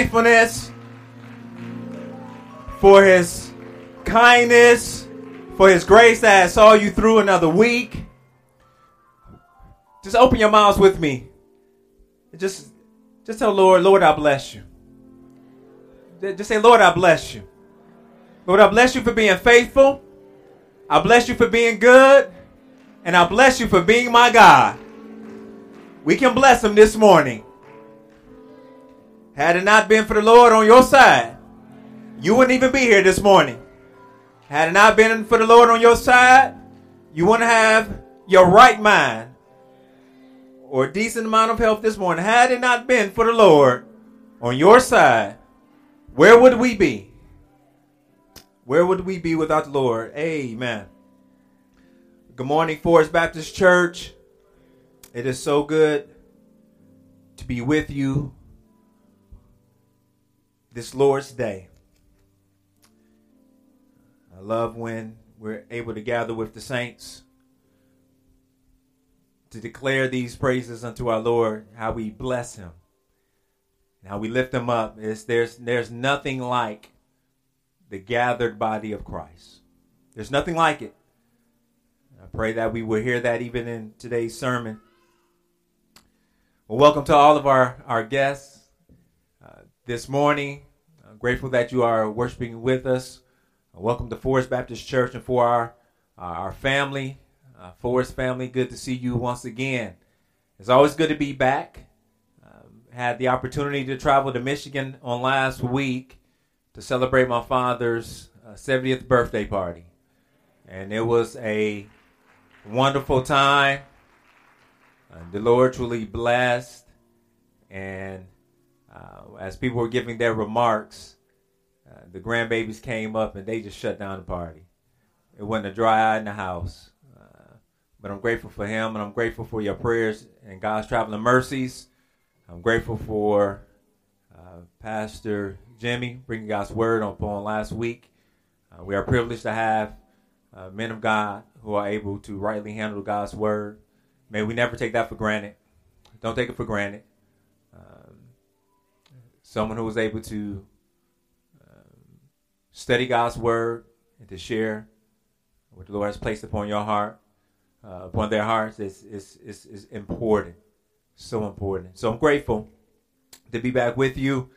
faithfulness, for his kindness, for his grace that saw you through another week. Just open your mouths with me. Just, just tell Lord, Lord, I bless you. Just say, Lord, I bless you. Lord, I bless you for being faithful. I bless you for being good. And I bless you for being my God. We can bless him this morning. Had it not been for the Lord on your side, you wouldn't even be here this morning. Had it not been for the Lord on your side, you wouldn't have your right mind or a decent amount of health this morning. Had it not been for the Lord on your side, where would we be? Where would we be without the Lord? Amen. Good morning, Forest Baptist Church. It is so good to be with you this Lord's Day. I love when we're able to gather with the saints to declare these praises unto our Lord, how we bless him, how we lift him up. There's, there's nothing like the gathered body of Christ. There's nothing like it. I pray that we will hear that even in today's sermon. Well, welcome to all of our, our guests this morning. I'm grateful that you are worshiping with us. Welcome to Forest Baptist Church and for our, our family, uh, Forest family, good to see you once again. It's always good to be back. Um, had the opportunity to travel to Michigan on last week to celebrate my father's 70th uh, birthday party. And it was a wonderful time. Uh, the Lord truly blessed. And uh, as people were giving their remarks, uh, the grandbabies came up and they just shut down the party. It wasn't a dry eye in the house. Uh, but I'm grateful for him and I'm grateful for your prayers and God's traveling mercies. I'm grateful for uh, Pastor Jimmy bringing God's word on, on last week. Uh, we are privileged to have men of God who are able to rightly handle God's word. May we never take that for granted. Don't take it for granted. Um, who was able to um, study God's word and to share what the Lord has placed upon your heart, uh, upon their hearts, is, is, is, is important. So important. So I'm grateful to be back with you.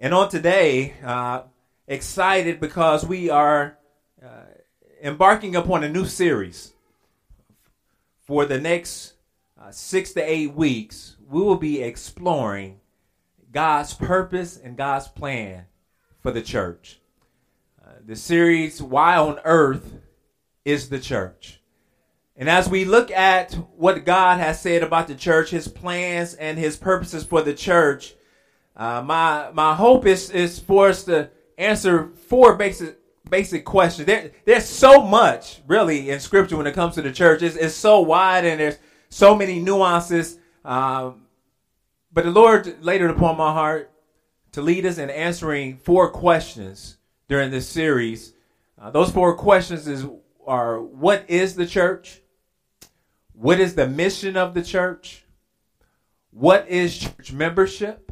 And on today, uh, excited because we are uh, embarking upon a new series for the next uh, six to eight weeks, we will be exploring God's purpose and God's plan for the church. Uh, the series, Why on Earth is the Church? And as we look at what God has said about the church, his plans and his purposes for the church, uh, my, my hope is, is for us to answer four basic basic question. There, there's so much really in scripture when it comes to the church. It's, it's so wide and there's so many nuances. Um, but the Lord laid it upon my heart to lead us in answering four questions during this series. Uh, those four questions is are what is the church? What is the mission of the church? What is church membership?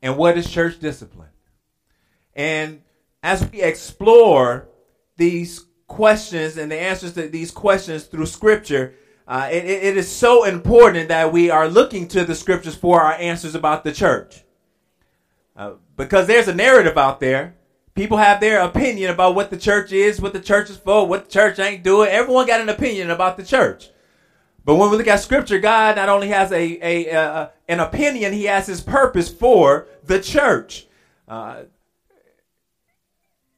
And what is church discipline? And as we explore these questions and the answers to these questions through scripture, uh, it, it is so important that we are looking to the scriptures for our answers about the church. Uh, because there's a narrative out there. People have their opinion about what the church is, what the church is for, what the church ain't doing. Everyone got an opinion about the church. But when we look at scripture, God not only has a, a, a an opinion, he has his purpose for the church. Uh,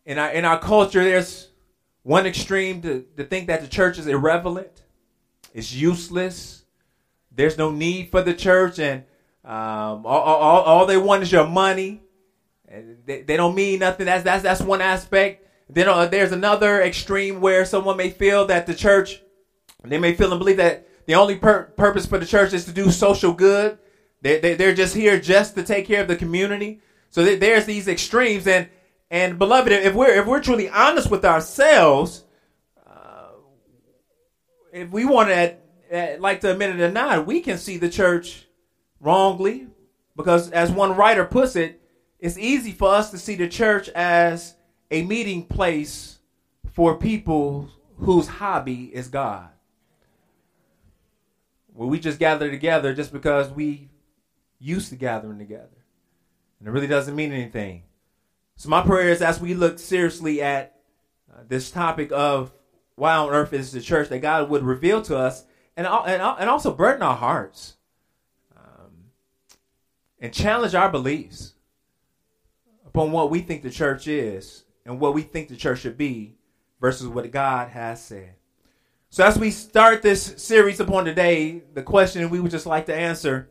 in our in our culture, there's one extreme to, to think that the church is irrelevant, it's useless. There's no need for the church, and um, all, all, all they want is your money. They, they don't mean nothing. That's that's that's one aspect. Then uh, there's another extreme where someone may feel that the church, they may feel and believe that the only pur- purpose for the church is to do social good. They, they, they're just here just to take care of the community. So there's these extremes, and and beloved, if we're if we're truly honest with ourselves, if we want to like to admit it or not, we can see the church wrongly, because as one writer puts it, it's easy for us to see the church as a meeting place for people whose hobby is God. Where we just gather together just because we used to gathering together. And it really doesn't mean anything. So my prayer is as we look seriously at uh, this topic of why on earth is the church, that God would reveal to us and, and, and also burden our hearts um, and challenge our beliefs upon what we think the church is and what we think the church should be versus what God has said. So, as we start this series upon today, the question we would just like to answer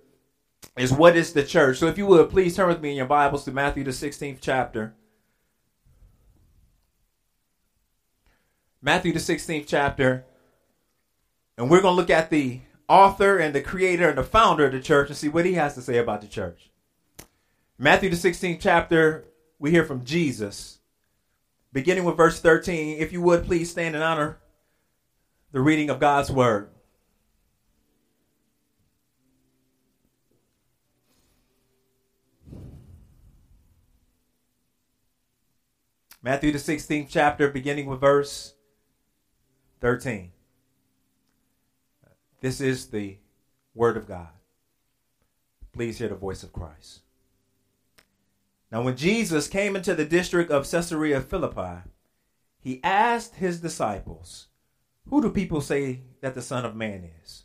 is what is the church? So, if you would please turn with me in your Bibles to Matthew, the 16th chapter. Matthew, the 16th chapter. And we're going to look at the author and the creator and the founder of the church and see what he has to say about the church. Matthew, the 16th chapter, we hear from Jesus. Beginning with verse 13, if you would please stand and honor the reading of God's word. Matthew, the 16th chapter, beginning with verse 13. This is the word of God. Please hear the voice of Christ. Now, when Jesus came into the district of Caesarea Philippi, he asked his disciples, Who do people say that the Son of Man is?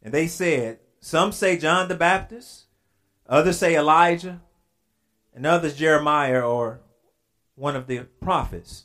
And they said, Some say John the Baptist, others say Elijah, and others Jeremiah or one of the prophets.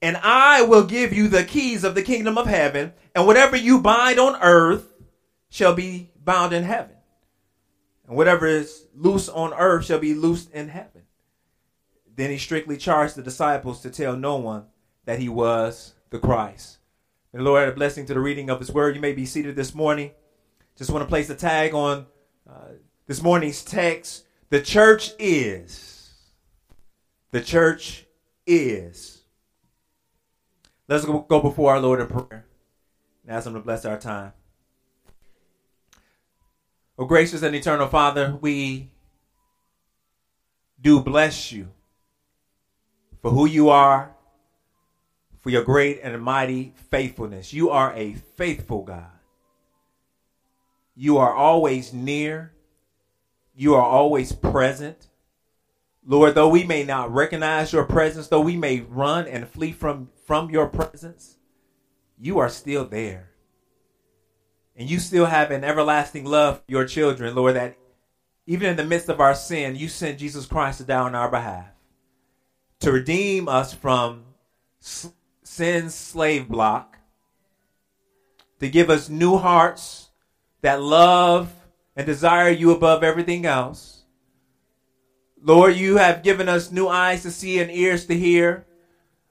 And I will give you the keys of the kingdom of heaven, and whatever you bind on earth shall be bound in heaven, and whatever is loose on earth shall be loosed in heaven. Then he strictly charged the disciples to tell no one that he was the Christ. And the Lord add a blessing to the reading of his word. You may be seated this morning. Just want to place a tag on uh, this morning's text. The church is. The church is. Let's go, before our Lord in prayer and ask him to bless our time. Oh, gracious and eternal Father, we do bless you for who you are, for your great and mighty faithfulness. You are a faithful God. You are always near. You are always present. Lord, though we may not recognize your presence, though we may run and flee from, from your presence, you are still there. And you still have an everlasting love for your children, Lord, that even in the midst of our sin, you sent Jesus Christ to die on our behalf to redeem us from sin's slave block, to give us new hearts that love and desire you above everything else. Lord, you have given us new eyes to see and ears to hear.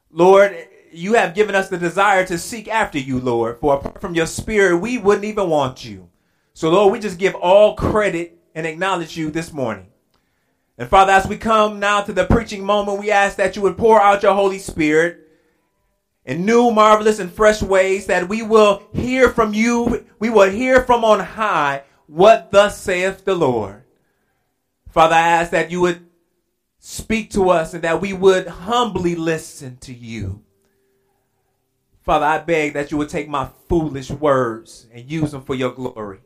Lord, you have given us the desire to seek after you, Lord. For apart from your spirit, we wouldn't even want you. So, Lord, we just give all credit and acknowledge you this morning. And Father, as we come now to the preaching moment, we ask that you would pour out your Holy Spirit in new, marvelous, and fresh ways, that we will hear from you. We will hear from on high what thus saith the Lord. Father, I ask that you would speak to us and that we would humbly listen to you. Father, I beg that you would take my foolish words and use them for your glory.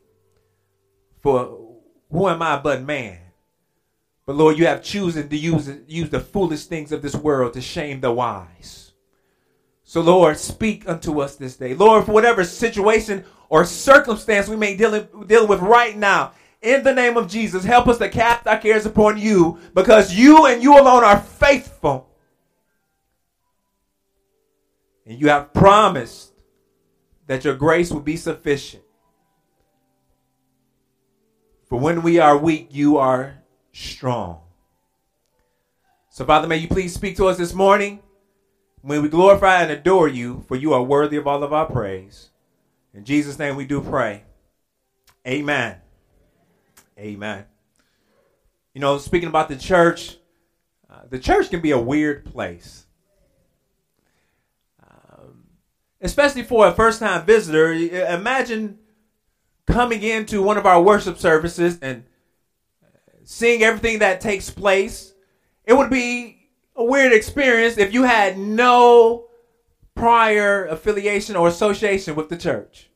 For who am I but man? But Lord, you have chosen to use, use the foolish things of this world to shame the wise. So Lord, speak unto us this day. Lord, for whatever situation or circumstance we may deal, deal with right now, in the name of Jesus, help us to cast our cares upon you because you and you alone are faithful. And you have promised that your grace will be sufficient. For when we are weak, you are strong. So, Father, may you please speak to us this morning. May we glorify and adore you, for you are worthy of all of our praise. In Jesus' name we do pray. Amen. Amen. You know, speaking about the church, uh, the church can be a weird place. Um, especially for a first time visitor. Imagine coming into one of our worship services and seeing everything that takes place. It would be a weird experience if you had no prior affiliation or association with the church.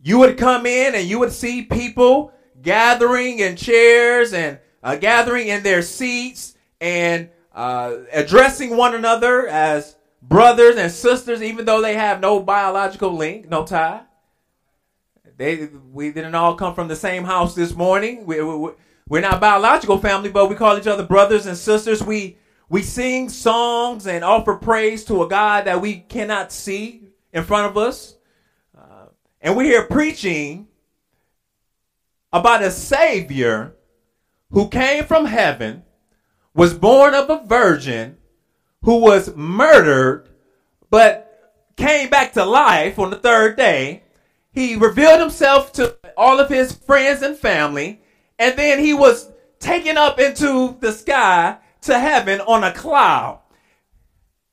You would come in and you would see people gathering in chairs and uh, gathering in their seats and uh, addressing one another as brothers and sisters, even though they have no biological link, no tie. They, we didn't all come from the same house this morning. We, we, we're not biological family, but we call each other brothers and sisters. We we sing songs and offer praise to a God that we cannot see in front of us. Uh, and we hear preaching about a Savior who came from heaven, was born of a virgin, who was murdered, but came back to life on the third day. He revealed himself to all of his friends and family, and then he was taken up into the sky to heaven on a cloud.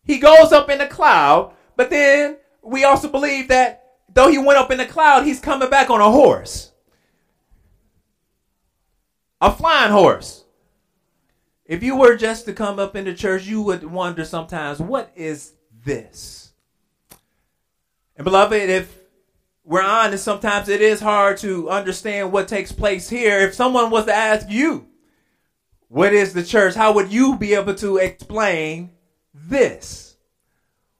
He goes up in the cloud, but then we also believe that though he went up in the cloud, he's coming back on a horse. A flying horse. If you were just to come up into church, you would wonder sometimes, what is this? And beloved, if we're honest, sometimes it is hard to understand what takes place here. If someone was to ask you, what is the church? How would you be able to explain this?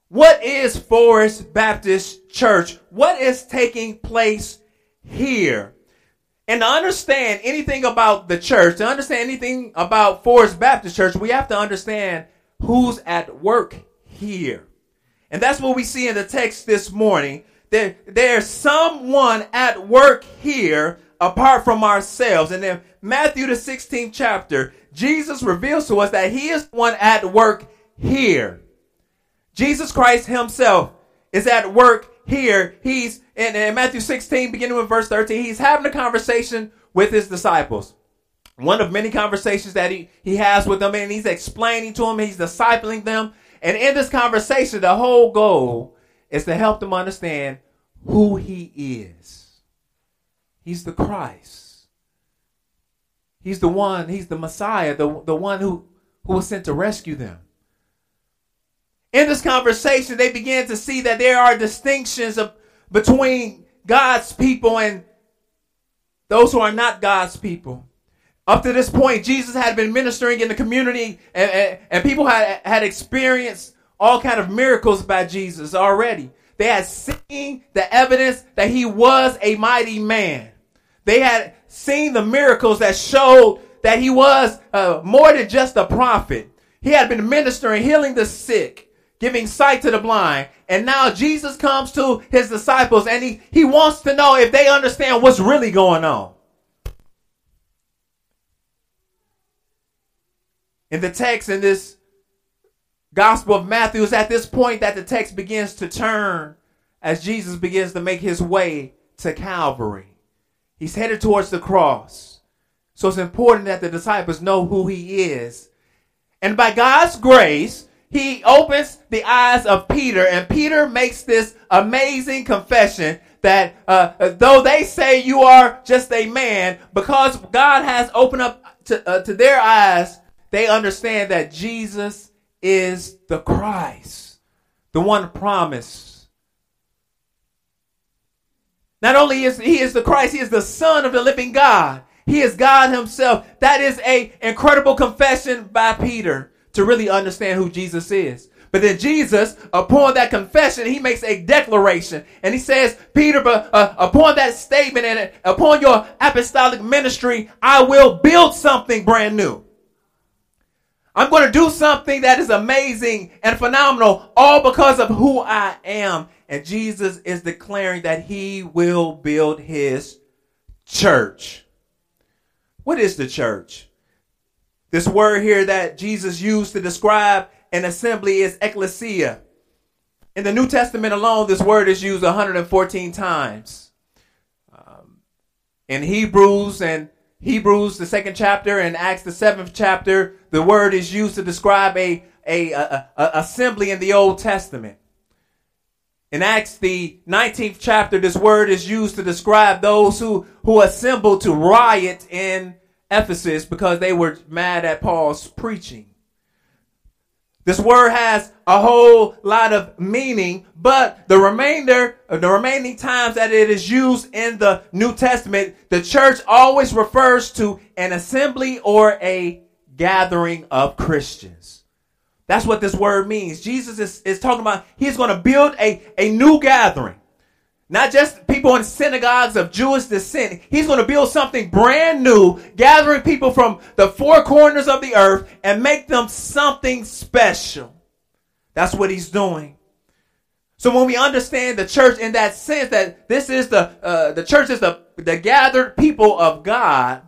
What is Forest Baptist Church? What is taking place here? And to understand anything about the church, to understand anything about Forest Baptist Church, we have to understand who's at work here. And that's what we see in the text this morning. There, there's someone at work here apart from ourselves. And in Matthew the 16th chapter, Jesus reveals to us that he is one at work here. Jesus Christ himself is at work here. He's in, in, Matthew 16, beginning with verse 13, he's having a conversation with his disciples. One of many conversations that he, he has with them, and he's explaining to them, he's discipling them. And in this conversation, the whole goal is to help them understand who he is. He's the Christ. He's the one, he's the Messiah, the, the one who, who was sent to rescue them. In this conversation, they began to see that there are distinctions of, between God's people and those who are not God's people. Up to this point, Jesus had been ministering in the community, and, and, and people had, had experienced all kind of miracles by Jesus already. They had seen the evidence that he was a mighty man. They had seen the miracles that showed that he was uh, more than just a prophet. He had been ministering, healing the sick, giving sight to the blind. And now Jesus comes to his disciples and he, he wants to know if they understand what's really going on. In the text, in this Gospel of Matthew, is at this point that the text begins to turn as Jesus begins to make his way to Calvary. He's headed towards the cross. So it's important that the disciples know who he is. And by God's grace, he opens the eyes of Peter, and Peter makes this amazing confession that uh, though they say you are just a man, because God has opened up to, uh, to their eyes, they understand that Jesus is the Christ, the one promised not only is he is the Christ, he is the Son of the living God. He is God himself. That is a incredible confession by Peter to really understand who Jesus is. But then Jesus, upon that confession, he makes a declaration. And he says, Peter, but, uh, upon that statement and upon your apostolic ministry, I will build something brand new. I'm going to do something that is amazing and phenomenal, all because of who I am. And Jesus is declaring that he will build his church. What is the church? This word here that Jesus used to describe an assembly is ecclesia. In the New Testament alone, this word is used 114 times. Um, in Hebrews and Hebrews, the second chapter, and Acts, the seventh chapter, the word is used to describe a, a, a, a assembly in the Old Testament. In Acts, the 19th chapter, this word is used to describe those who, who assemble to riot in Ephesus because they were mad at Paul's preaching. This word has a whole lot of meaning, but the remainder, of the remaining times that it is used in the New Testament, the church always refers to an assembly or a gathering of Christians. That's what this word means. Jesus is, is talking about he's going to build a, a new gathering. Not just people in synagogues of Jewish descent. He's going to build something brand new, gathering people from the four corners of the earth and make them something special. That's what he's doing. So when we understand the church in that sense that this is the uh, the church is the the gathered people of God,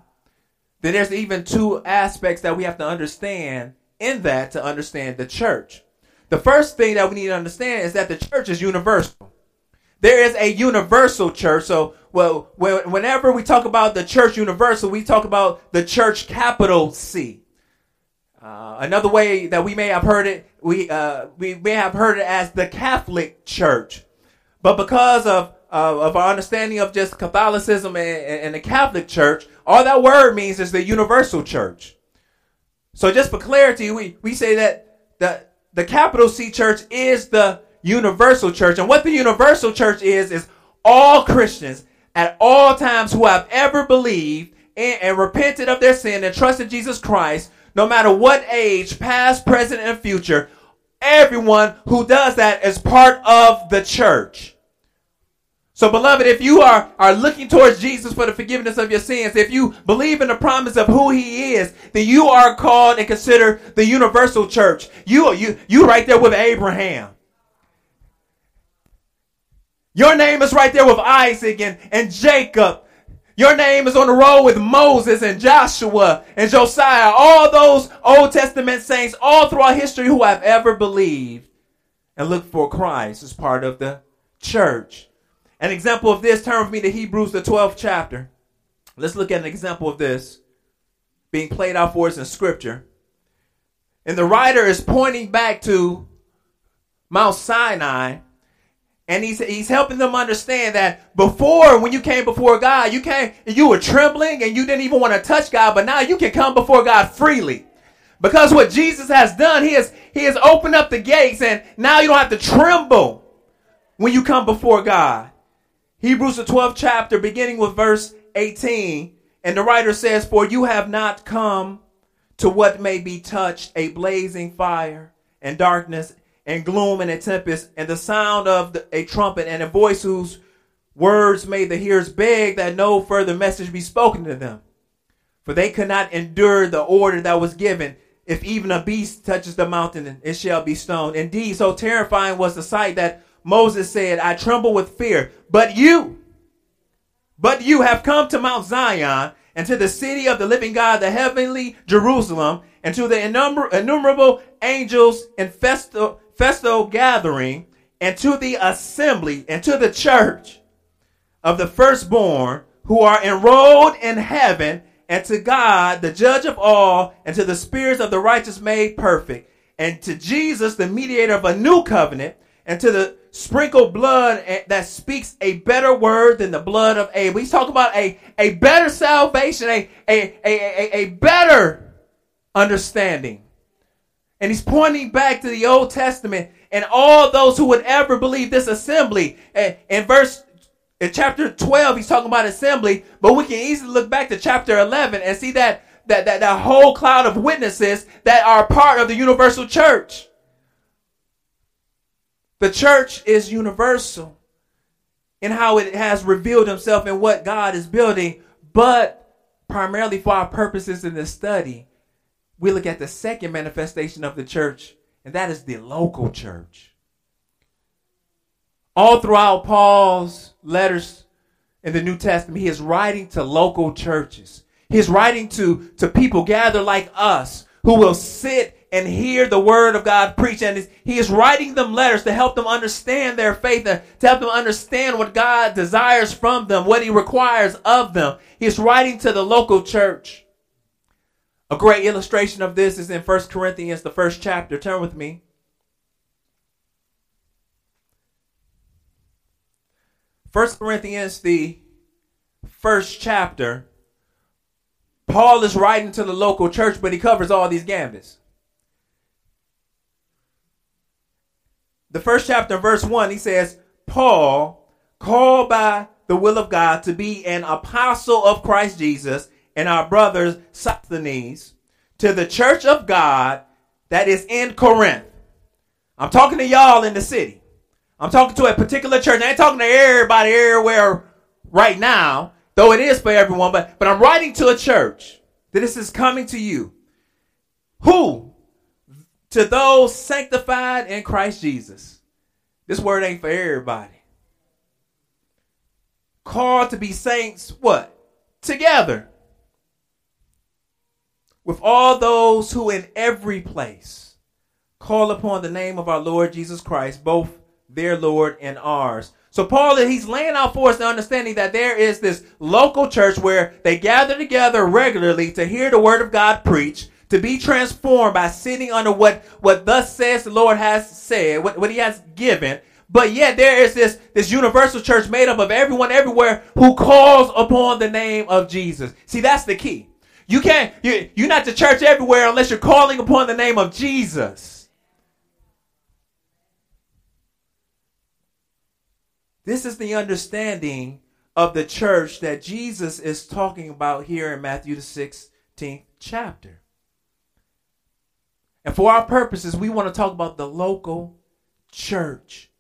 then there's even two aspects that we have to understand in that to understand the church. The first thing that we need to understand is that the church is universal. There is a universal church. So, well, whenever we talk about the church universal, we talk about the church capital C. Uh, another way that we may have heard it, we uh, we may have heard it as the Catholic Church, but because of uh, of our understanding of just Catholicism and, and the Catholic Church, all that word means is the universal church. So, just for clarity, we we say that the the capital C Church is the universal church. And what the universal church is, is all Christians at all times who have ever believed and, and repented of their sin and trusted Jesus Christ, no matter what age, past, present, and future, everyone who does that is part of the church. So, beloved, if you are, are looking towards Jesus for the forgiveness of your sins, if you believe in the promise of who he is, then you are called and considered the universal church. You, you, you right there with Abraham. Your name is right there with Isaac and, and Jacob. Your name is on the roll with Moses and Joshua and Josiah. All those Old Testament saints all throughout history who have ever believed and looked for Christ as part of the church. An example of this, turn with me to Hebrews, the 12th chapter. Let's look at an example of this being played out for us in Scripture. And the writer is pointing back to Mount Sinai and he's, he's helping them understand that before, when you came before God, you came, you were trembling and you didn't even want to touch God, but now you can come before God freely. Because what Jesus has done, he has, he has opened up the gates and now you don't have to tremble when you come before God. Hebrews the 12th chapter, beginning with verse 18. And the writer says, For you have not come to what may be touched, a blazing fire and darkness and gloom and a tempest, and the sound of the, a trumpet, and a voice whose words made the hearers beg that no further message be spoken to them. For they could not endure the order that was given. If even a beast touches the mountain, it shall be stoned. Indeed, so terrifying was the sight that Moses said, I tremble with fear. But you, but you have come to Mount Zion and to the city of the living God, the heavenly Jerusalem, and to the innumerable angels in festal festal gathering and to the assembly and to the church of the firstborn who are enrolled in heaven and to God, the judge of all, and to the spirits of the righteous made perfect, and to Jesus, the mediator of a new covenant, and to the sprinkled blood that speaks a better word than the blood of Abel. He's talking about a, a better salvation, a, a, a, a, better understanding. And he's pointing back to the Old Testament and all those who would ever believe this assembly. In verse in chapter 12, he's talking about assembly, but we can easily look back to chapter 11 and see that that, that, that whole cloud of witnesses that are part of the universal church. The church is universal in how it has revealed himself and what God is building, but primarily for our purposes in this study, we look at the second manifestation of the church, and that is the local church. All throughout Paul's letters in the New Testament, he is writing to local churches. He's writing to, to people gathered like us who will sit and hear the word of God preached. And he is writing them letters to help them understand their faith, uh, to help them understand what God desires from them, what he requires of them. He's writing to the local church. A great illustration of this is in 1 Corinthians, the first chapter. Turn with me. 1 Corinthians, the first chapter. Paul is writing to the local church, but he covers all these gambits. The first chapter, verse 1, he says, Paul, called by the will of God to be an apostle of Christ Jesus, and our brothers Sosthenes, to the church of God that is in Corinth. I'm talking to y'all in the city. I'm talking to a particular church. I ain't talking to everybody everywhere right now, though it is for everyone, but, but I'm writing to a church that this is coming to you. Who? To those sanctified in Christ Jesus. This word ain't for everybody. Called to be saints, what? Together. With all those who in every place call upon the name of our Lord Jesus Christ, both their Lord and ours. So Paul, he's laying out for us the understanding that there is this local church where they gather together regularly to hear the word of God preached, to be transformed by sitting under what, what thus says the Lord has said, what, what he has given. But yet there is this, this universal church made up of everyone everywhere who calls upon the name of Jesus. See, that's the key. You can't, you, you're not the church everywhere unless you're calling upon the name of Jesus. This is the understanding of the church that Jesus is talking about here in Matthew the 16th chapter. And for our purposes, we want to talk about the local church.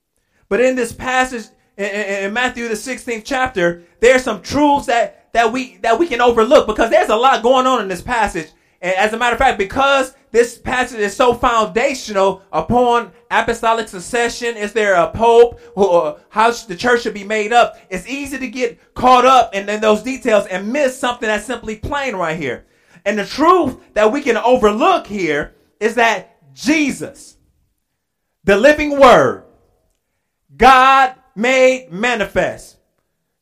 But in this passage, in, Matthew the 16th chapter, there's some truths that, that we that we can overlook because there's a lot going on in this passage. And as a matter of fact, because this passage is so foundational upon apostolic succession, is there a pope or how the church should be made up? It's easy to get caught up in, in those details and miss something that's simply plain right here. And the truth that we can overlook here is that Jesus, the living word, God made manifest,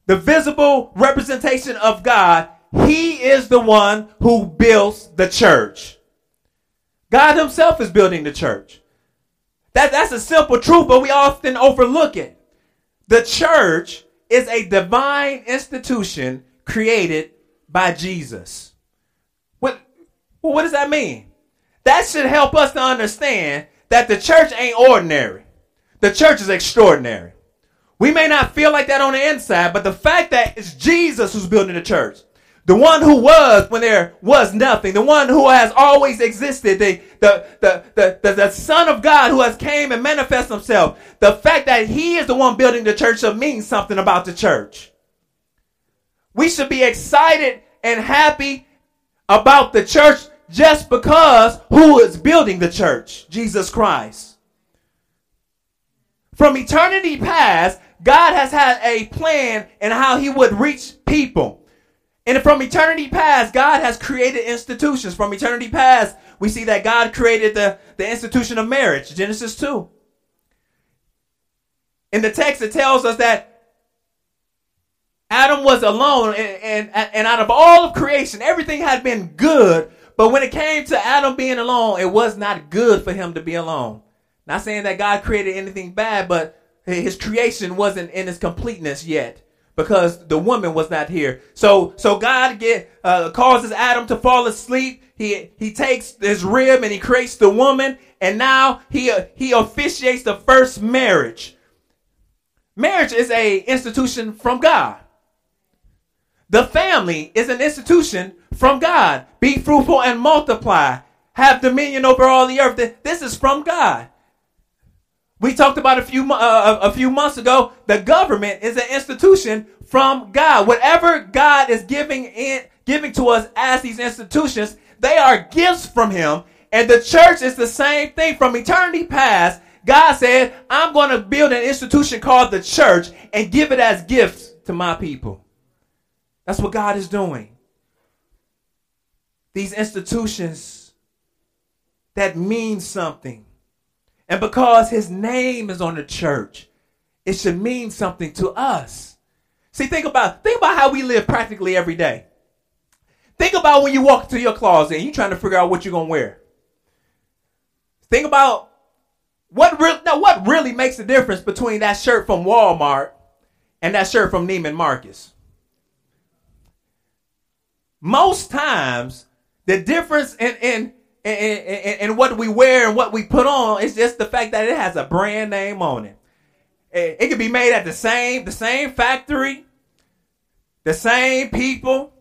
the visible representation of God he is the one who builds the church. God himself is building the church. That, that's a simple truth, but we often overlook it. The church is a divine institution created by Jesus. What, well, what does that mean? That should help us to understand that the church ain't ordinary. The church is extraordinary. We may not feel like that on the inside, but the fact that it's Jesus who's building the church. The one who was when there was nothing. The one who has always existed. The, the, the, the, the, the Son of God who has came and manifest himself. The fact that he is the one building the church should mean something about the church. We should be excited and happy about the church just because who is building the church? Jesus Christ. From eternity past, God has had a plan and how he would reach people. And from eternity past, God has created institutions. From eternity past, we see that God created the, the institution of marriage, Genesis 2. In the text, it tells us that Adam was alone, and, and, and out of all of creation, everything had been good. But when it came to Adam being alone, it was not good for him to be alone. Not saying that God created anything bad, but his creation wasn't in its completeness yet because the woman was not here. So so God get uh, causes Adam to fall asleep. He he takes his rib and he creates the woman, and now he he officiates the first marriage. Marriage is a institution from God. The family is an institution from God. Be fruitful and multiply. Have dominion over all the earth. This is from God. We talked about a few uh, a few months ago. The government is an institution from God. Whatever God is giving in giving to us as these institutions, they are gifts from Him. And the church is the same thing from eternity past. God said, "I'm going to build an institution called the church and give it as gifts to my people." That's what God is doing. These institutions that mean something. And because his name is on the church, it should mean something to us. See, think about think about how we live practically every day. Think about when you walk to your closet and you're trying to figure out what you're gonna wear. Think about what re- now what really makes the difference between that shirt from Walmart and that shirt from Neiman Marcus. Most times, the difference in in and, what we wear and what we put on is just the fact that it has a brand name on it. It, it could be made at the same the same factory, the same people,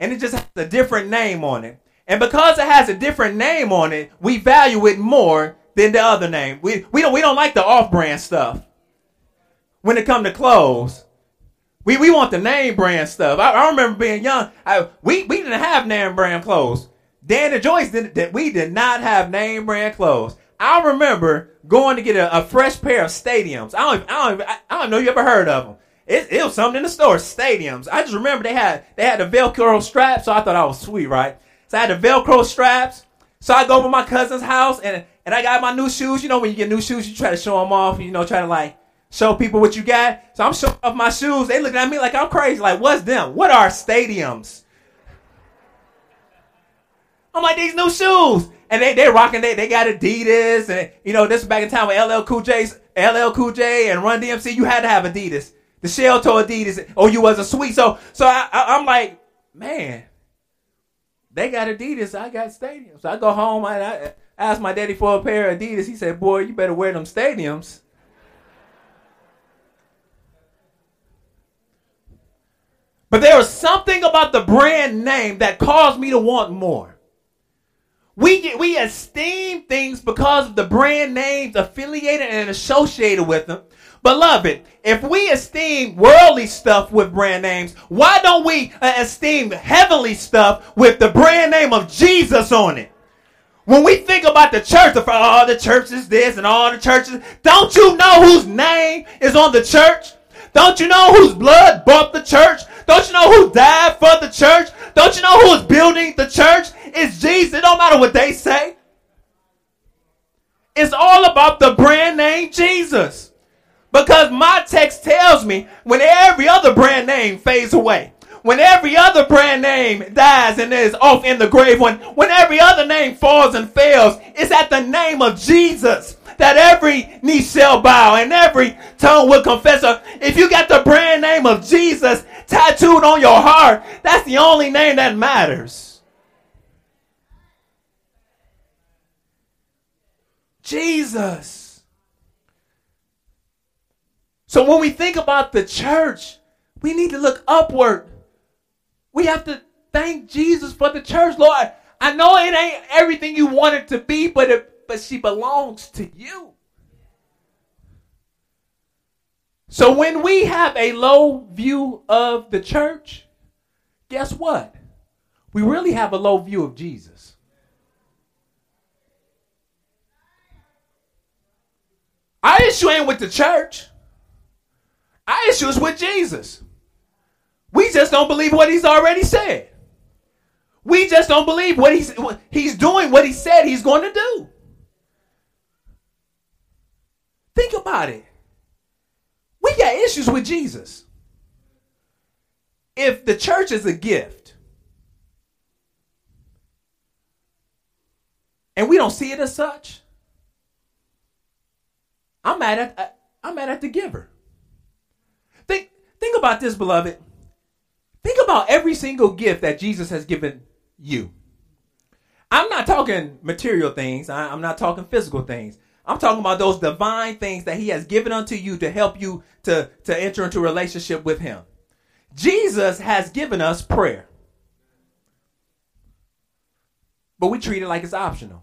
and it just has a different name on it. And because it has a different name on it, we value it more than the other name. We we don't we don't like the off-brand stuff. When it comes to clothes, we we want the name brand stuff. I, I remember being young. I, we we didn't have name brand clothes. Dan and Joyce did that. We did not have name brand clothes. I remember going to get a, a fresh pair of stadiums. I don't, I don't, I don't know if you ever heard of them. It, it was something in the store, stadiums. I just remember they had they had the Velcro straps, so I thought I was sweet, right? So I had the Velcro straps. So I go over my cousin's house and and I got my new shoes. You know when you get new shoes, you try to show them off. You know, try to like show people what you got. So I'm showing off my shoes. They looking at me like I'm crazy. Like, what's them? What are stadiums? I'm like, these new shoes. And they, they're rocking, they, they got Adidas. And, you know, this is back in time with LL Cool J's, LL Cool J and Run DMC. You had to have Adidas. The shell toe Adidas. Or you was a sweet. So, so I, I, I'm like, man, they got Adidas. I got stadiums. So I go home. I, I asked my daddy for a pair of Adidas. He said, boy, you better wear them stadiums. But there was something about the brand name that caused me to want more. We get, we esteem things because of the brand names affiliated and associated with them. Beloved, if we esteem worldly stuff with brand names, why don't we uh, esteem heavenly stuff with the brand name of Jesus on it? When we think about the church, the, all oh, the churches this and all the churches, don't you know whose name is on the church? Don't you know whose blood bought the church? Don't you know who died for the church? Don't you know who's building the church? It's Jesus. It don't matter what they say. It's all about the brand name Jesus. Because my text tells me when every other brand name fades away, when every other brand name dies and is off in the grave, when, when every other name falls and fails, it's at the name of Jesus that every knee shall bow and every tongue will confess. If you got the brand name of Jesus tattooed on your heart, that's the only name that matters. Jesus. So when we think about the church, we need to look upward. We have to thank Jesus for the church, Lord. I know it ain't everything you want it to be, but it, but she belongs to you. So when we have a low view of the church, guess what? We really have a low view of Jesus. Our issue ain't with the church. Our issue is with Jesus. We just don't believe what he's already said. We just don't believe what he's he's doing what he said he's going to do. Think about it. We got issues with Jesus. If the church is a gift and we don't see it as such, I'm mad at I'm mad at the giver. Think think about this, beloved. Think about every single gift that Jesus has given you. I'm not talking material things. I, am not talking physical things. I'm talking about those divine things that he has given unto you to help you to, to enter into a relationship with him. Jesus has given us prayer. But we treat it like it's optional.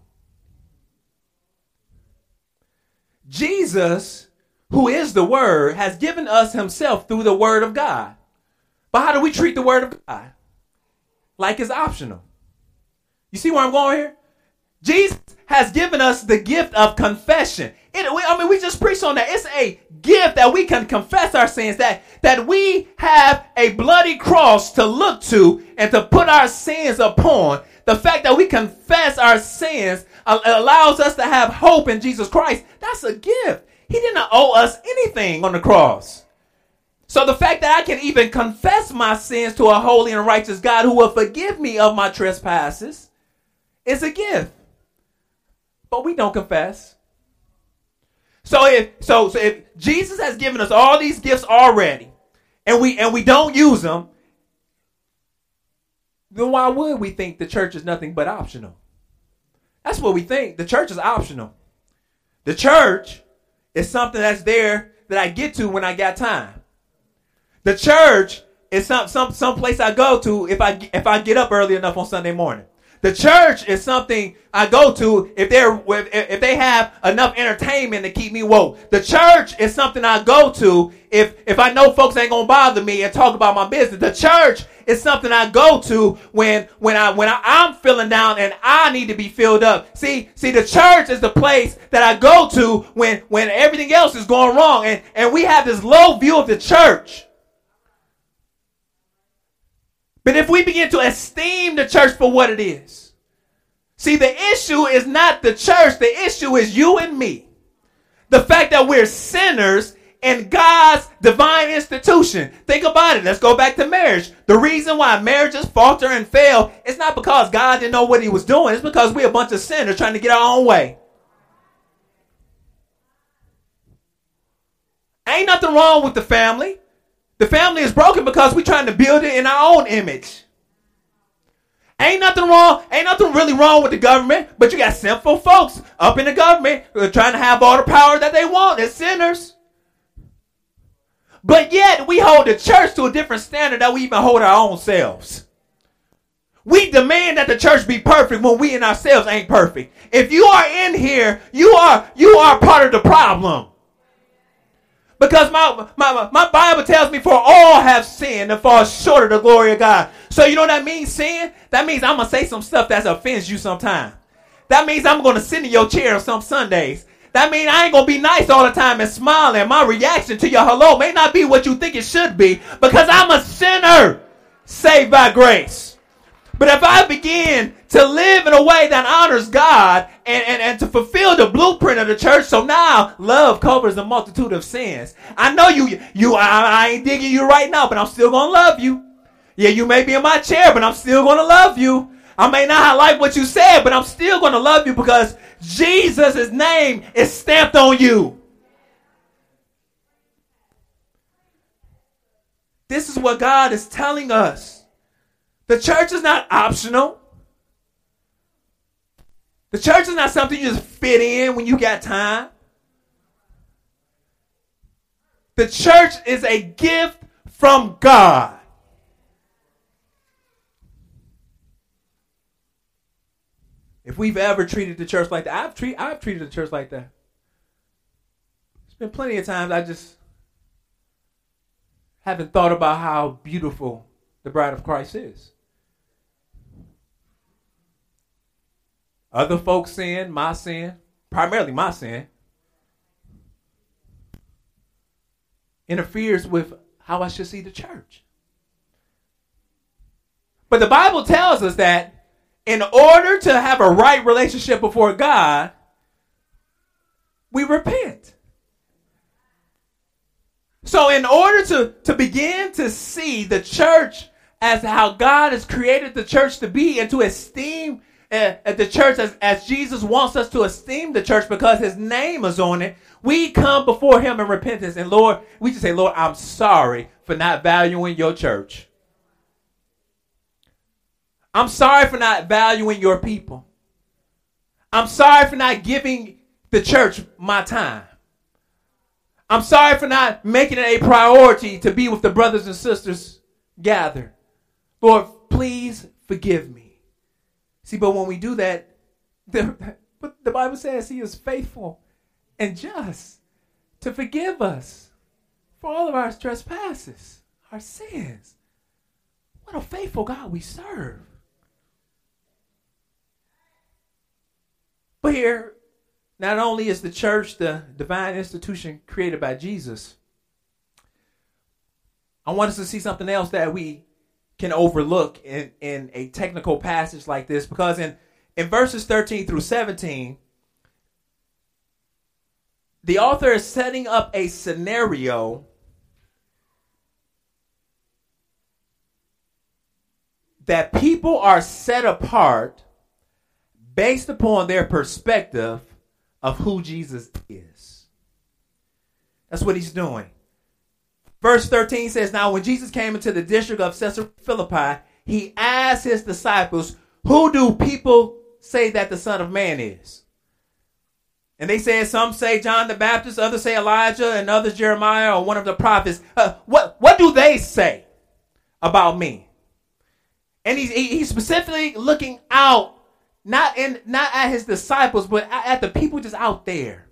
Jesus, who is the Word, has given us Himself through the Word of God. But how do we treat the Word of God? Like it's optional. You see where I'm going here? Jesus has given us the gift of confession. It, I mean, we just preached on that. It's a gift that we can confess our sins, that, that we have a bloody cross to look to and to put our sins upon, the fact that we confess our sins uh, allows us to have hope in Jesus Christ. That's a gift. He didn't owe us anything on the cross. So the fact that I can even confess my sins to a holy and righteous God who will forgive me of my trespasses is a gift. But we don't confess. So if so, so if Jesus has given us all these gifts already, and we and we don't use them, then why would we think the church is nothing but optional? That's what we think. The church is optional. The church is something that's there that I get to when I got time. The church is some some some place I go to if I if I get up early enough on Sunday morning. The church is something I go to if they're if they have enough entertainment to keep me woke. The church is something I go to if if I know folks ain't gonna bother me and talk about my business. The church is something I go to when when I when I, I'm feeling down and I need to be filled up. See see the church is the place that I go to when when everything else is going wrong and and we have this low view of the church. But if we begin to esteem the church for what it is, see, the issue is not the church, the issue is you and me. The fact that we're sinners in God's divine institution. Think about it. Let's go back to marriage. The reason why marriages falter and fail is not because God didn't know what he was doing. It's because we're a bunch of sinners trying to get our own way. Ain't nothing wrong with the family. The family is broken because we're trying to build it in our own image. Ain't nothing wrong, ain't nothing really wrong with the government, but you got sinful folks up in the government who are trying to have all the power that they want. They're sinners. But yet we hold the church to a different standard that we even hold our own selves. We demand that the church be perfect when we in ourselves ain't perfect. If you are in here, you are you are part of the problem. Because my, my, my Bible tells me, for all have sinned and fall short of the glory of God. So you know what that means, sin? That means I'm going to say some stuff that offends you sometime. That means I'm going to sit in your chair some Sundays. That means I ain't going to be nice all the time and smile. And my reaction to your hello may not be what you think it should be because I'm a sinner saved by grace. But if I begin to live in a way that honors God and, and, and to fulfill the blueprint of the church, so now love covers a multitude of sins. I know you, you, I, I ain't digging you right now, but I'm still gonna love you. Yeah, you may be in my chair, but I'm still gonna love you. I may not like what you said, but I'm still gonna love you because Jesus' name is stamped on you. This is what God is telling us. The church is not optional. The church is not something you just fit in when you got time. The church is a gift from God. If we've ever treated the church like that, I've, treat, I've treated the church like that. There's been plenty of times I just haven't thought about how beautiful the bride of Christ is. Other folks' sin, my sin, primarily my sin, interferes with how I should see the church. But the Bible tells us that in order to have a right relationship before God, we repent. So, in order to, to begin to see the church as how God has created the church to be and to esteem at the church as, as Jesus wants us to esteem the church because his name is on it, we come before him in repentance. And Lord, we just say, Lord, I'm sorry for not valuing your church. I'm sorry for not valuing your people. I'm sorry for not giving the church my time. I'm sorry for not making it a priority to be with the brothers and sisters gathered. Lord, please forgive me. See, but when we do that, the, the Bible says He is faithful and just to forgive us for all of our trespasses, our sins. What a faithful God we serve. But here, not only is the church the divine institution created by Jesus, I want us to see something else that we can overlook in, in a technical passage like this because in, in verses 13 through 17, the author is setting up a scenario that people are set apart based upon their perspective of who Jesus is. That's what he's doing. Verse 13 says, Now when Jesus came into the district of Caesarea Philippi, he asked his disciples, Who do people say that the Son of Man is? And they said, Some say John the Baptist, others say Elijah, and others Jeremiah or one of the prophets. Uh, what, what do they say about me? And he's, he's specifically looking out, not in not at his disciples, but at the people just out there.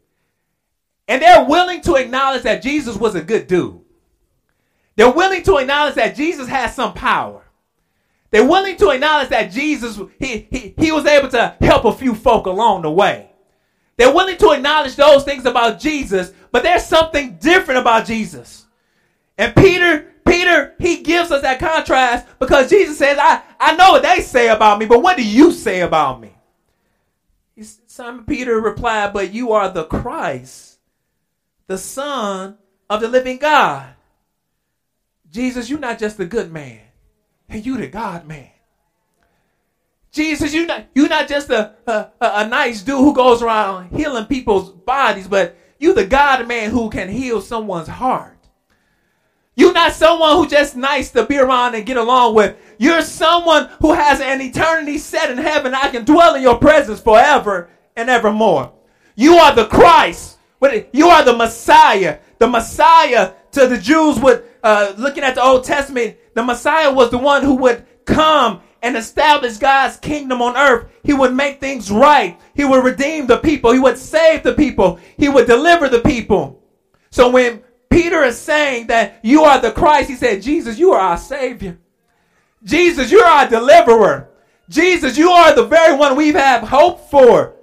And they're willing to acknowledge that Jesus was a good dude. They're willing to acknowledge that Jesus has some power. They're willing to acknowledge that Jesus, he, he, he was able to help a few folk along the way. They're willing to acknowledge those things about Jesus, but there's something different about Jesus. And Peter, Peter, he gives us that contrast because Jesus says, I, I know what they say about me, but what do you say about me? Simon Peter replied, But you are the Christ, the Son of the living God. Jesus, you're not just a good man, and you the God man. Jesus, you're not you're not just a, a, a nice dude who goes around healing people's bodies, but you the God man who can heal someone's heart. You're not someone who just nice to be around and get along with. You're someone who has an eternity set in heaven. I can dwell in your presence forever and evermore. You are the Christ. You are the Messiah. The Messiah to the Jews would uh, looking at the Old Testament, the Messiah was the one who would come and establish God's kingdom on earth. He would make things right. He would redeem the people. He would save the people. He would deliver the people. So when Peter is saying that you are the Christ, he said, Jesus, you are our Savior. Jesus, you're our deliverer. Jesus, you are the very one we've had hope for.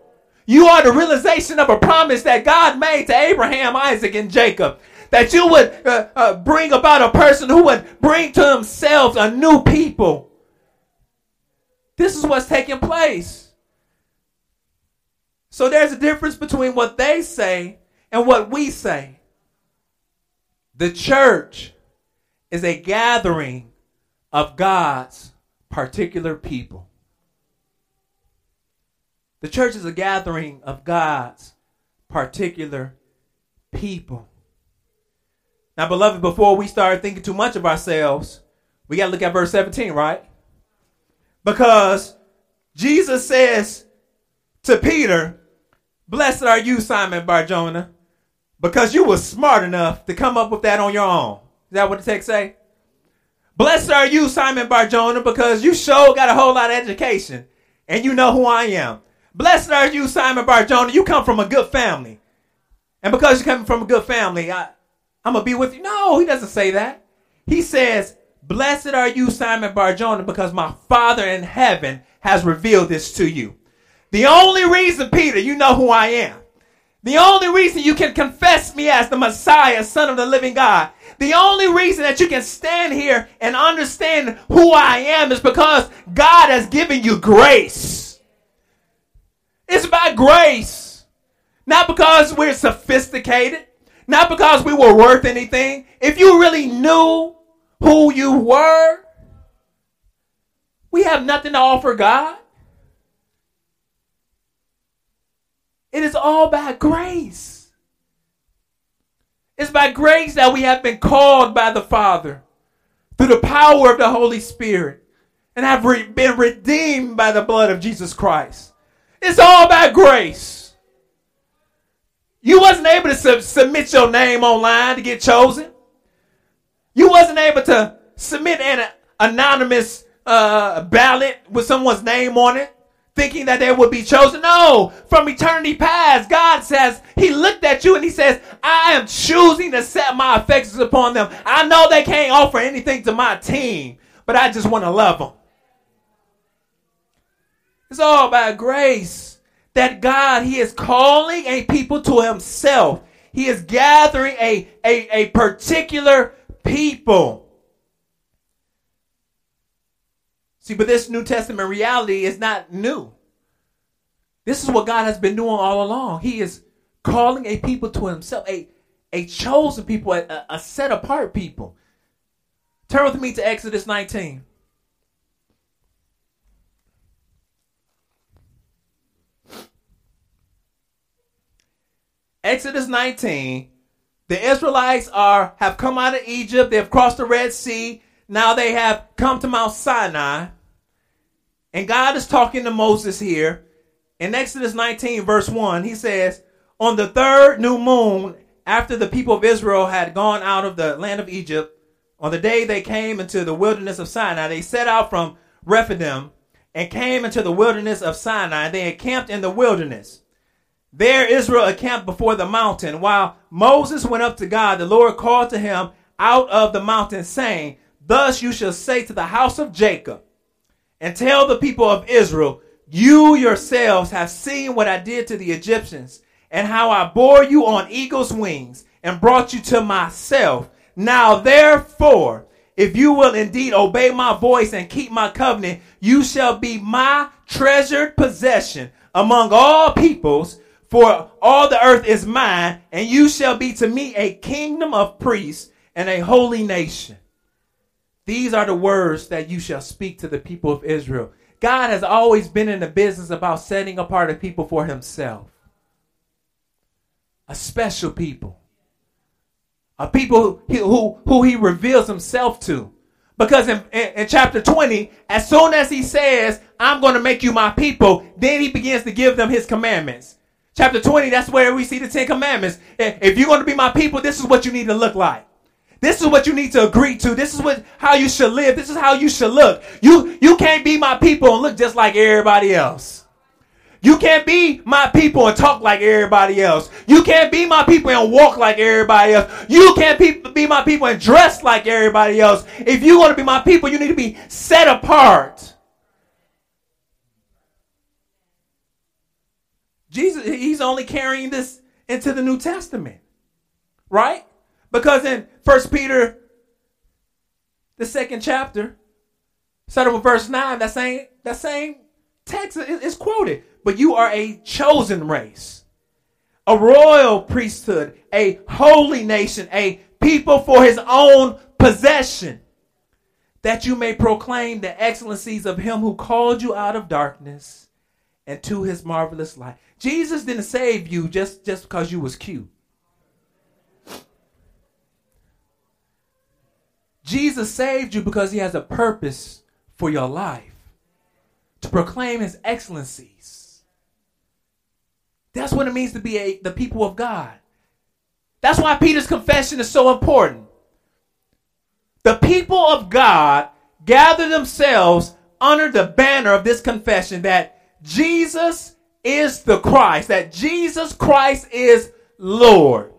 You are the realization of a promise that God made to Abraham, Isaac, and Jacob that you would uh, uh, bring about a person who would bring to themselves a new people. This is what's taking place. So there's a difference between what they say and what we say. The church is a gathering of God's particular people. The church is a gathering of God's particular people. Now, beloved, before we start thinking too much of ourselves, we got to look at verse 17, right? Because Jesus says to Peter, Blessed are you, Simon Barjona, because you were smart enough to come up with that on your own. Is that what the text say? Blessed are you, Simon Barjona, because you sure got a whole lot of education and you know who I am. Blessed are you, Simon Barjona. You come from a good family. And because you come from a good family, I, I'm to be with you. No, he doesn't say that. He says, Blessed are you, Simon Barjona, because my Father in heaven has revealed this to you. The only reason, Peter, you know who I am. The only reason you can confess me as the Messiah, Son of the living God. The only reason that you can stand here and understand who I am is because God has given you grace. It's by grace. Not because we're sophisticated. Not because we were worth anything. If you really knew who you were, we have nothing to offer God. It is all by grace. It's by grace that we have been called by the Father through the power of the Holy Spirit and have re- been redeemed by the blood of Jesus Christ. It's all by grace. You wasn't able to sub- submit your name online to get chosen. You wasn't able to submit an anonymous uh, ballot with someone's name on it, thinking that they would be chosen. No, from eternity past, God says He looked at you and He says, "I am choosing to set my affections upon them. I know they can't offer anything to my team, but I just want to love them." It's all about grace that God, He is calling a people to Himself. He is gathering a, a, a particular people. See, but this New Testament reality is not new. This is what God has been doing all along. He is calling a people to himself, a, a chosen people, a, a set apart people. Turn with me to Exodus 19. Exodus 19, the Israelites are have come out of Egypt, they have crossed the Red Sea, now they have come to Mount Sinai. And God is talking to Moses here. In Exodus 19, verse 1, he says, On the third new moon, after the people of Israel had gone out of the land of Egypt, on the day they came into the wilderness of Sinai, they set out from Rephidim and came into the wilderness of Sinai. They encamped in the wilderness. There Israel encamped before the mountain. While Moses went up to God, the Lord called to him out of the mountain, saying, Thus you shall say to the house of Jacob, and tell the people of Israel, You yourselves have seen what I did to the Egyptians, and how I bore you on eagle's wings, and brought you to myself. Now therefore, if you will indeed obey my voice and keep my covenant, you shall be my treasured possession among all peoples for all the earth is mine, and you shall be to me a kingdom of priests and a holy nation. These are the words that you shall speak to the people of Israel. God has always been in the business about setting apart a people for himself. A special people. A people who, who, who he reveals himself to. Because in, in, in, chapter 20, as soon as he says, I'm going to make you my people, then he begins to give them his commandments. Chapter 20, that's where we see the Ten Commandments. If you're going to be my people, this is what you need to look like. This is what you need to agree to. This is what how you should live. This is how you should look. You you can't be my people and look just like everybody else. You can't be my people and talk like everybody else. You can't be my people and walk like everybody else. You can't be, be my people and dress like everybody else. If you want to be my people, you need to be set apart. Jesus, he's only carrying this into the New Testament. Right? Because in First Peter, the second chapter, starting with verse 9, that same, that same text is quoted. But you are a chosen race, a royal priesthood, a holy nation, a people for his own possession, that you may proclaim the excellencies of him who called you out of darkness and to his marvelous light. Jesus didn't save you just, just because you was cute. Jesus saved you because he has a purpose for your life to proclaim his excellencies. That's what it means to be a, the people of God. That's why Peter's confession is so important. The people of God gather themselves under the banner of this confession that Jesus is the Christ, that Jesus Christ is Lord.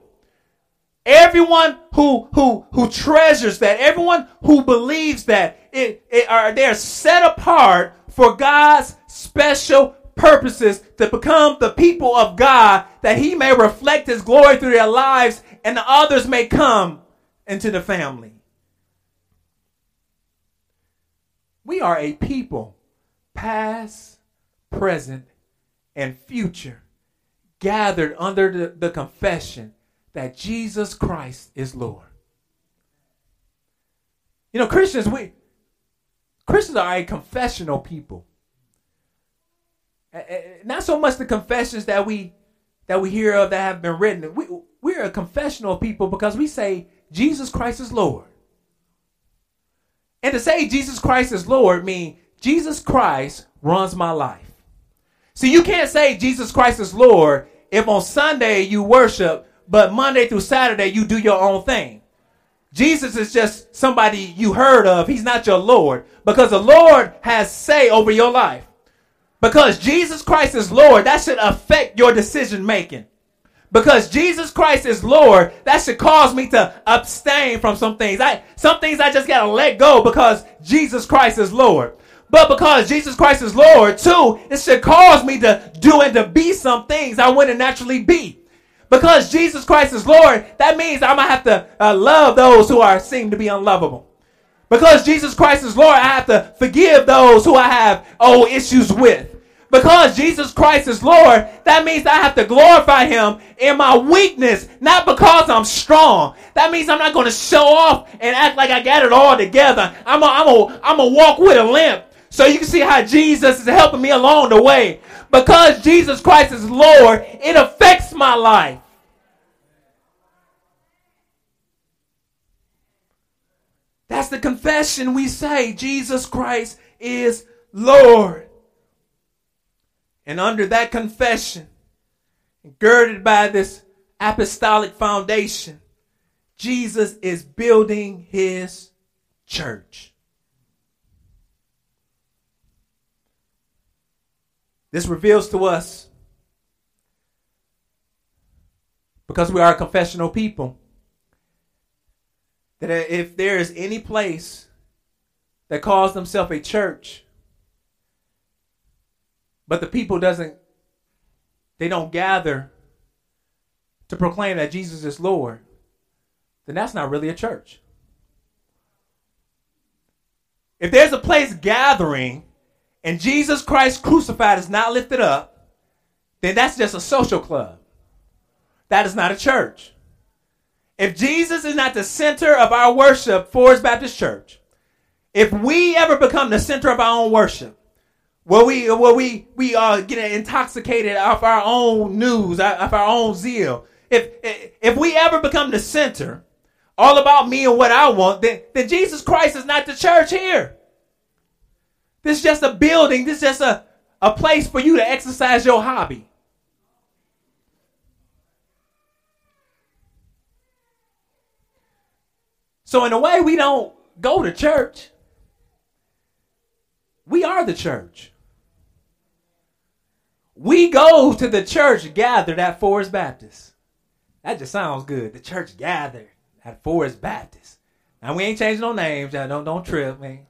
Everyone who who who treasures that, everyone who believes that, it, it are they're set apart for God's special purposes to become the people of God, that He may reflect His glory through their lives, and the others may come into the family. We are a people, past, present, and future gathered under the, the confession that Jesus Christ is Lord. You know, Christians, we Christians are a confessional people. Not so much the confessions that we that we hear of that have been written. We we're a confessional people because we say Jesus Christ is Lord. And to say Jesus Christ is Lord means Jesus Christ runs my life. See, you can't say Jesus Christ is Lord if on Sunday you worship, but Monday through Saturday you do your own thing. Jesus is just somebody you heard of. He's not your Lord because the Lord has say over your life. Because Jesus Christ is Lord, that should affect your decision making. Because Jesus Christ is Lord, that should cause me to abstain from some things. I some things I just gotta let go because Jesus Christ is Lord. But because Jesus Christ is Lord, too, it should cause me to do and to be some things I wouldn't naturally be. Because Jesus Christ is Lord, that means I'm gonna have to uh, love those who are seem to be unlovable. Because Jesus Christ is Lord, I have to forgive those who I have old issues with. Because Jesus Christ is Lord, that means I have to glorify Him in my weakness, not because I'm strong. That means I'm not going to show off and act like I got it all together. I'm going I'm I'm to walk with a limp. So you can see how Jesus is helping me along the way. Because Jesus Christ is Lord, it affects my life. That's the confession we say Jesus Christ is Lord. And under that confession, girded by this apostolic foundation, Jesus is building his church. This reveals to us, because we are a confessional people, that if there is any place that calls themselves a church, but the people doesn't they don't gather to proclaim that Jesus is Lord, then that's not really a church. If there's a place gathering and Jesus Christ crucified is not lifted up, then that's just a social club. That is not a church. If Jesus is not the center of our worship, Forest Baptist Church, if we ever become the center of our own worship, where we where we we uh, get intoxicated off our own news, off our own zeal. If if we ever become the center, all about me and what I want, then then Jesus Christ is not the church here. This is just a building. This is just a, a place for you to exercise your hobby. So in a way, we don't go to church. We are the church. We go to the church gathered at Forest Baptist. That just sounds good. The church gathered at Forest Baptist. Now we ain't changing no names. Don't don't trip, man.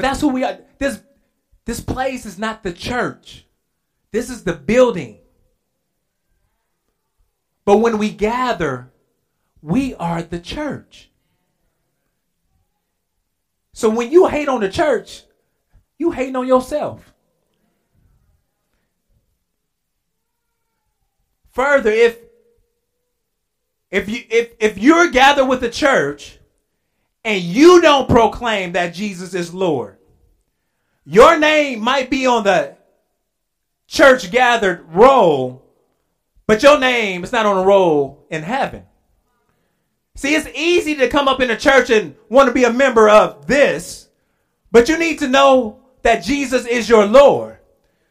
But that's who we are. This this place is not the church. This is the building. But when we gather, we are the church. So when you hate on the church, you hating on yourself. Further, if if you if if you're gathered with the church and you don't proclaim that Jesus is Lord, your name might be on the church gathered roll, but your name is not on the roll in heaven. See, it's easy to come up in a church and want to be a member of this, but you need to know that Jesus is your Lord.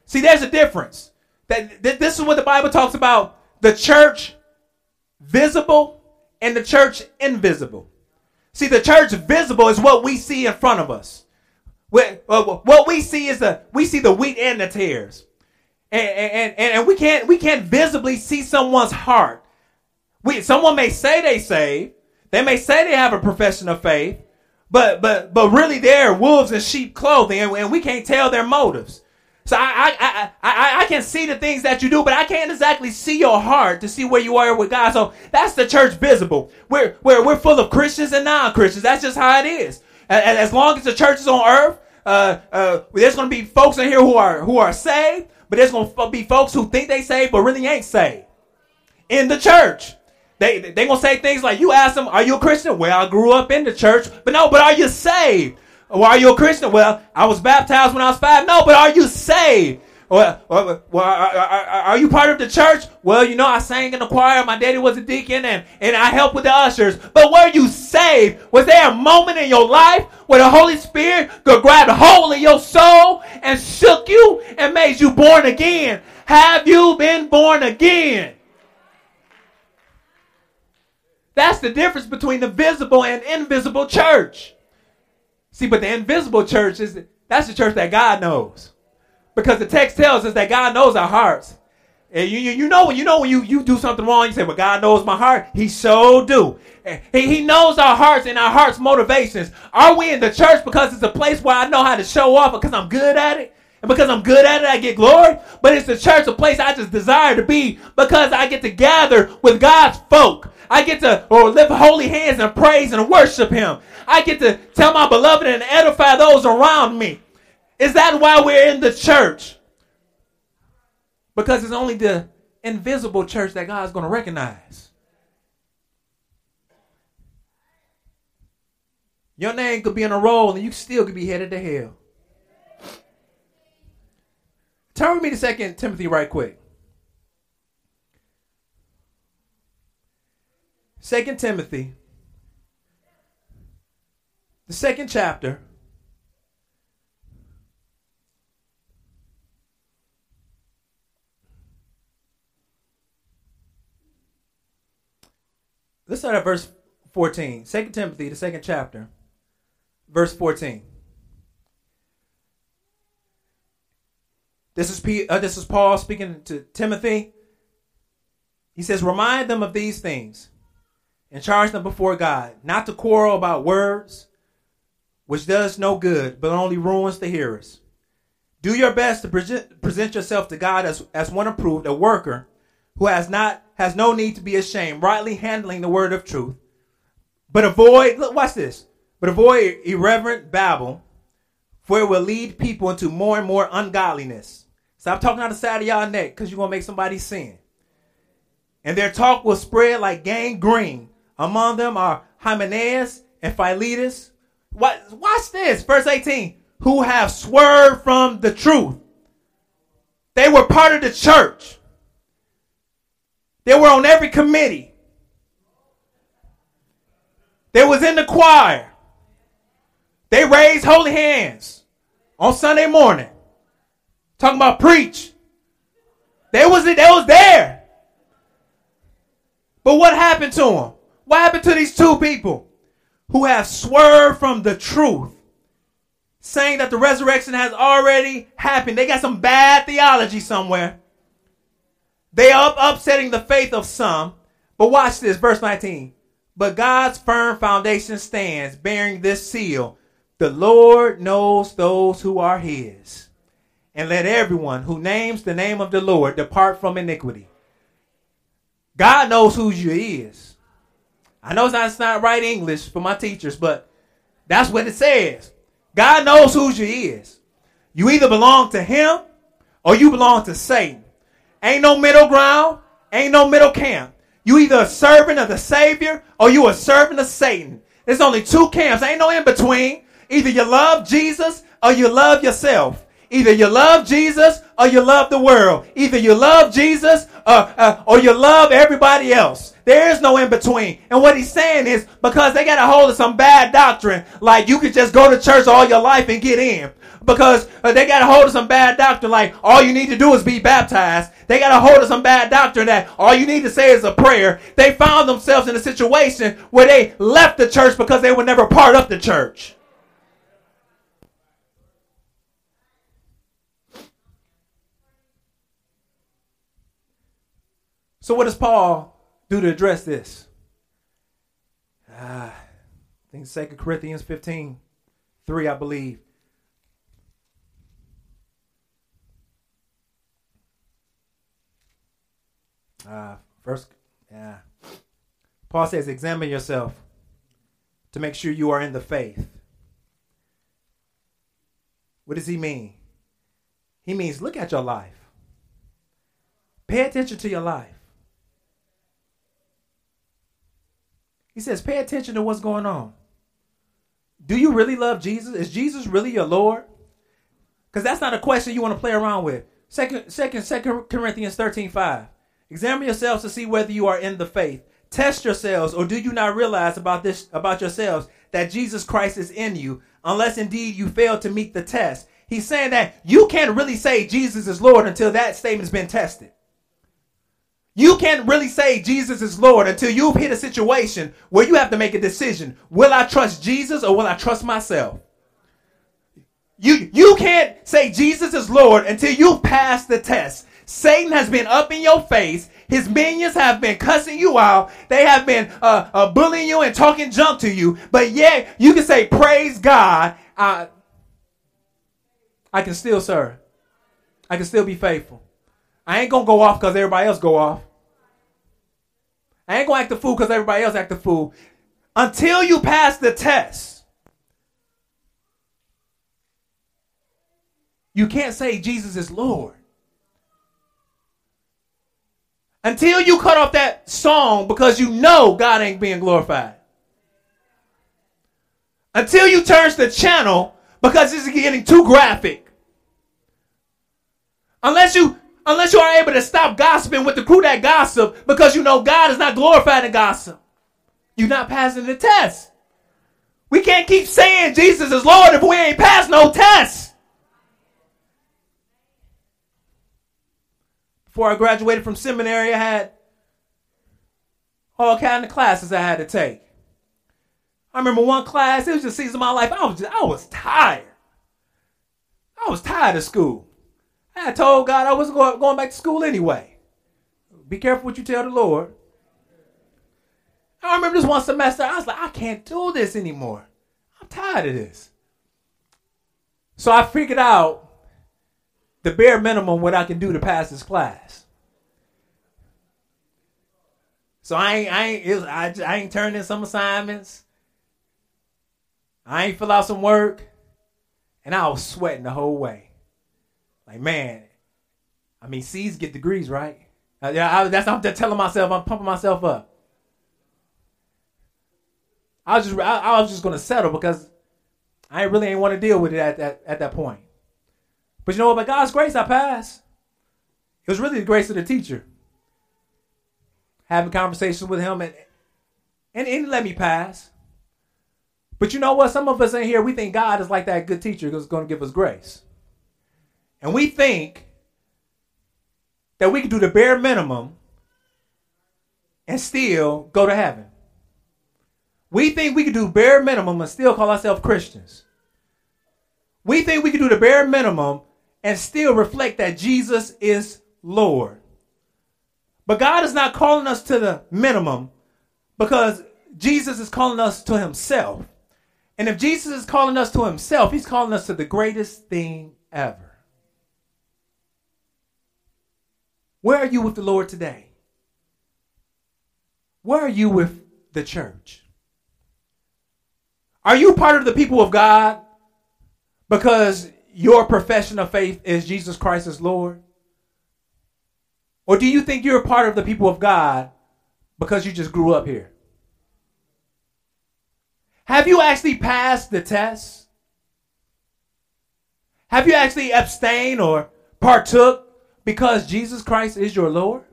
See, there's a difference. That, That this is what the Bible talks about: the church visible and the church invisible. See, the church visible is what we see in front of us. Uh, what we see is the we see the wheat and the tares, and and, and, and we can't we can't visibly see someone's heart. We someone may say they say, they may say they have a profession of faith, but but but really they're wolves in sheep clothing, and, and we can't tell their motives. So I, I, I, I, can see the things that you do, but I can't exactly see your heart to see where you are with God. So that's the church visible. We're, we're, we're full of Christians and non-Christians. That's just how it is. And as long as the church is on earth, uh, uh, there's going to be folks in here who are, who are saved, but there's going to be folks who think they saved, but really ain't saved in the church. They they gonna say things like, "You ask them, are you a Christian?" Well, I grew up in the church, but no, but are you saved? Well, are you a Christian? Well, I was baptized when I was five. No, but are you saved? Well, well, well are, are, are, you part of the church? Well, you know, I sang in the choir. My daddy was a deacon, and, and I helped with the ushers. But were you saved? Was there a moment in your life where the Holy Spirit could grab hold of your soul and shook you and made you born again? Have you been born again? That's the difference between the visible and invisible church. See, but the invisible church is that's the church that God knows. Because the text tells us that God knows our hearts. And you, you, you know you know when you, you do something wrong, you say, Well, God knows my heart. He so do. He, he knows our hearts and our hearts' motivations. Are we in the church because it's a place where I know how to show off because I'm good at it? And because I'm good at it, I get glory. But it's the church, a place I just desire to be because I get to gather with God's folk. I get to or lift holy hands and praise and worship him. I get to tell my beloved and edify those around me. Is that why we're in the church? Because it's only the invisible church that God's going to recognize. Your name could be in a roll and you still could be headed to hell. Turn with me to Second Timothy right quick. Second Timothy, the second chapter. Let's start at verse 14. 2 Timothy, the second chapter, verse 14. This is, P, uh, this is Paul speaking to Timothy. He says, Remind them of these things and charge them before God, not to quarrel about words, which does no good, but only ruins the hearers. Do your best to present, present yourself to God as, as one approved, a worker who has not has no need to be ashamed, rightly handling the word of truth. But avoid, look, watch this. But avoid irreverent babble, for it will lead people into more and more ungodliness. Stop talking on the side of y'all neck because you're to make somebody sin. And their talk will spread like gangrene. Among them are Hymenaeus and Philetus. What, watch this, verse 18. Who have swerved from the truth. They were part of the church. They were on every committee. They was in the choir. They raised holy hands on Sunday morning. Talking about preach. They was they was there. But what happened to them? What happened to these two people who have swerved from the truth, saying that the resurrection has already happened? They got some bad theology somewhere. They are upsetting the faith of some. But watch this, verse 19. But God's firm foundation stands, bearing this seal. The Lord knows those who are his and let everyone who names the name of the Lord depart from iniquity. God knows who you is. I know it's not, it's not right English for my teachers, but that's what it says. God knows who you is. You either belong to him or you belong to Satan. Ain't no middle ground. Ain't no middle camp. You either a servant of the Savior or you a servant of Satan. There's only two camps. Ain't no in between. Either you love Jesus or you love yourself. Either you love Jesus or you love the world. Either you love Jesus uh, uh, or you love everybody else. There is no in between. And what he's saying is because they got a hold of some bad doctrine, like you could just go to church all your life and get in. Because uh, they got a hold of some bad doctrine, like all you need to do is be baptized. They got a hold of some bad doctrine that all you need to say is a prayer. They found themselves in a situation where they left the church because they were never part of the church. So, what does Paul do to address this? Ah, I think 2 Corinthians 15 3, I believe. Uh, first, yeah. Paul says, examine yourself to make sure you are in the faith. What does he mean? He means look at your life. Pay attention to your life. He says, pay attention to what's going on. Do you really love Jesus? Is Jesus really your Lord? Because that's not a question you want to play around with. Second, second, second Corinthians 13, 5. Examine yourselves to see whether you are in the faith. Test yourselves, or do you not realize about this about yourselves that Jesus Christ is in you, unless indeed you fail to meet the test. He's saying that you can't really say Jesus is Lord until that statement's been tested. You can't really say Jesus is Lord until you've hit a situation where you have to make a decision. Will I trust Jesus or will I trust myself? You, you can't say Jesus is Lord until you've passed the test. Satan has been up in your face. His minions have been cussing you out. They have been uh, uh, bullying you and talking junk to you. But yet you can say, praise God. I, I can still serve. I can still be faithful. I ain't going to go off because everybody else go off. I ain't gonna act the fool because everybody else act the fool. Until you pass the test, you can't say Jesus is Lord. Until you cut off that song because you know God ain't being glorified. Until you turn the channel because it's getting too graphic. Unless you unless you are able to stop gossiping with the crew that gossip because you know God is not glorified in gossip. You're not passing the test. We can't keep saying Jesus is Lord if we ain't passed no test. Before I graduated from seminary, I had all kind of classes I had to take. I remember one class, it was just season of my life. I was just, I was tired. I was tired of school. I told God I wasn't going, going back to school anyway. Be careful what you tell the Lord. I remember this one semester, I was like, I can't do this anymore. I'm tired of this. So I figured out the bare minimum what I can do to pass this class. So I ain't, I ain't, was, I, I ain't turned in some assignments. I ain't fill out some work, and I was sweating the whole way. Like man, I mean, C's get degrees, right? Uh, yeah, that's I'm telling myself. I'm pumping myself up. I was just, I, I was just gonna settle because I really ain't want to deal with it at that at that point. But you know what? By God's grace, I passed. It was really the grace of the teacher. Having conversations with him and and, and let me pass. But you know what? Some of us in here, we think God is like that good teacher who's going to give us grace. And we think that we can do the bare minimum and still go to heaven. We think we can do bare minimum and still call ourselves Christians. We think we can do the bare minimum and still reflect that Jesus is Lord. But God is not calling us to the minimum because Jesus is calling us to himself. And if Jesus is calling us to himself, he's calling us to the greatest thing ever. Where are you with the Lord today? Where are you with the church? Are you part of the people of God because your profession of faith is Jesus Christ as Lord? Or do you think you're a part of the people of God because you just grew up here? Have you actually passed the test? Have you actually abstained or partook because Jesus Christ is your Lord?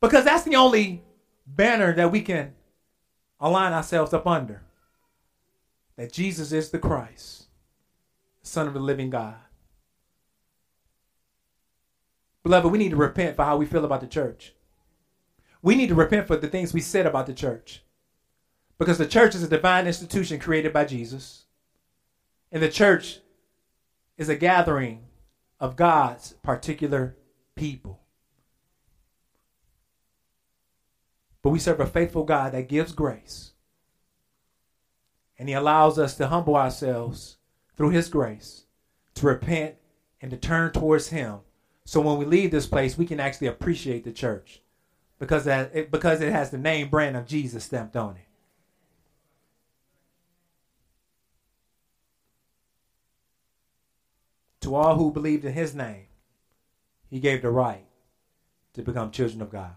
Because that's the only banner that we can align ourselves up under. That Jesus is the Christ, Son of the living God. Beloved, we need to repent for how we feel about the church. We need to repent for the things we said about the church. Because the church is a divine institution created by Jesus. And the church is a gathering of God's particular people. But we serve a faithful God that gives grace. And He allows us to humble ourselves through His grace, to repent, and to turn towards Him. So when we leave this place, we can actually appreciate the church because that because it has the name brand of Jesus stamped on it. To all who believed in his name, he gave the right to become children of God.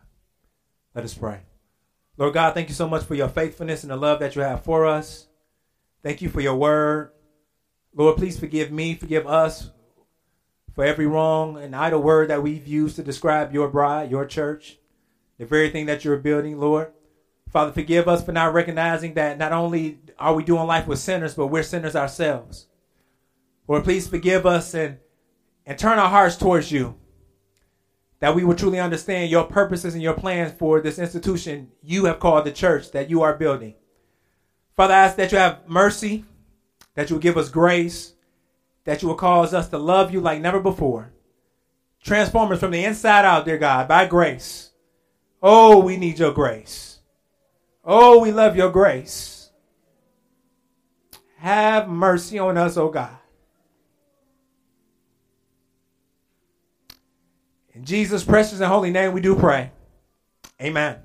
Let us pray. Lord God, thank you so much for your faithfulness and the love that you have for us. Thank you for your word. Lord, please forgive me, forgive us for every wrong and idle word that we've used to describe your bride, your church the very thing that you're building, Lord. Father, forgive us for not recognizing that not only are we doing life with sinners, but we're sinners ourselves. Lord, please forgive us and, and turn our hearts towards you. That we will truly understand your purposes and your plans for this institution you have called the church that you are building. Father, I ask that you have mercy, that you will give us grace, that you will cause us to love you like never before. Transform us from the inside out, dear God, by grace. Oh, we need your grace. Oh, we love your grace. Have mercy on us, oh God. Jesus' precious and holy name, we do pray. Amen.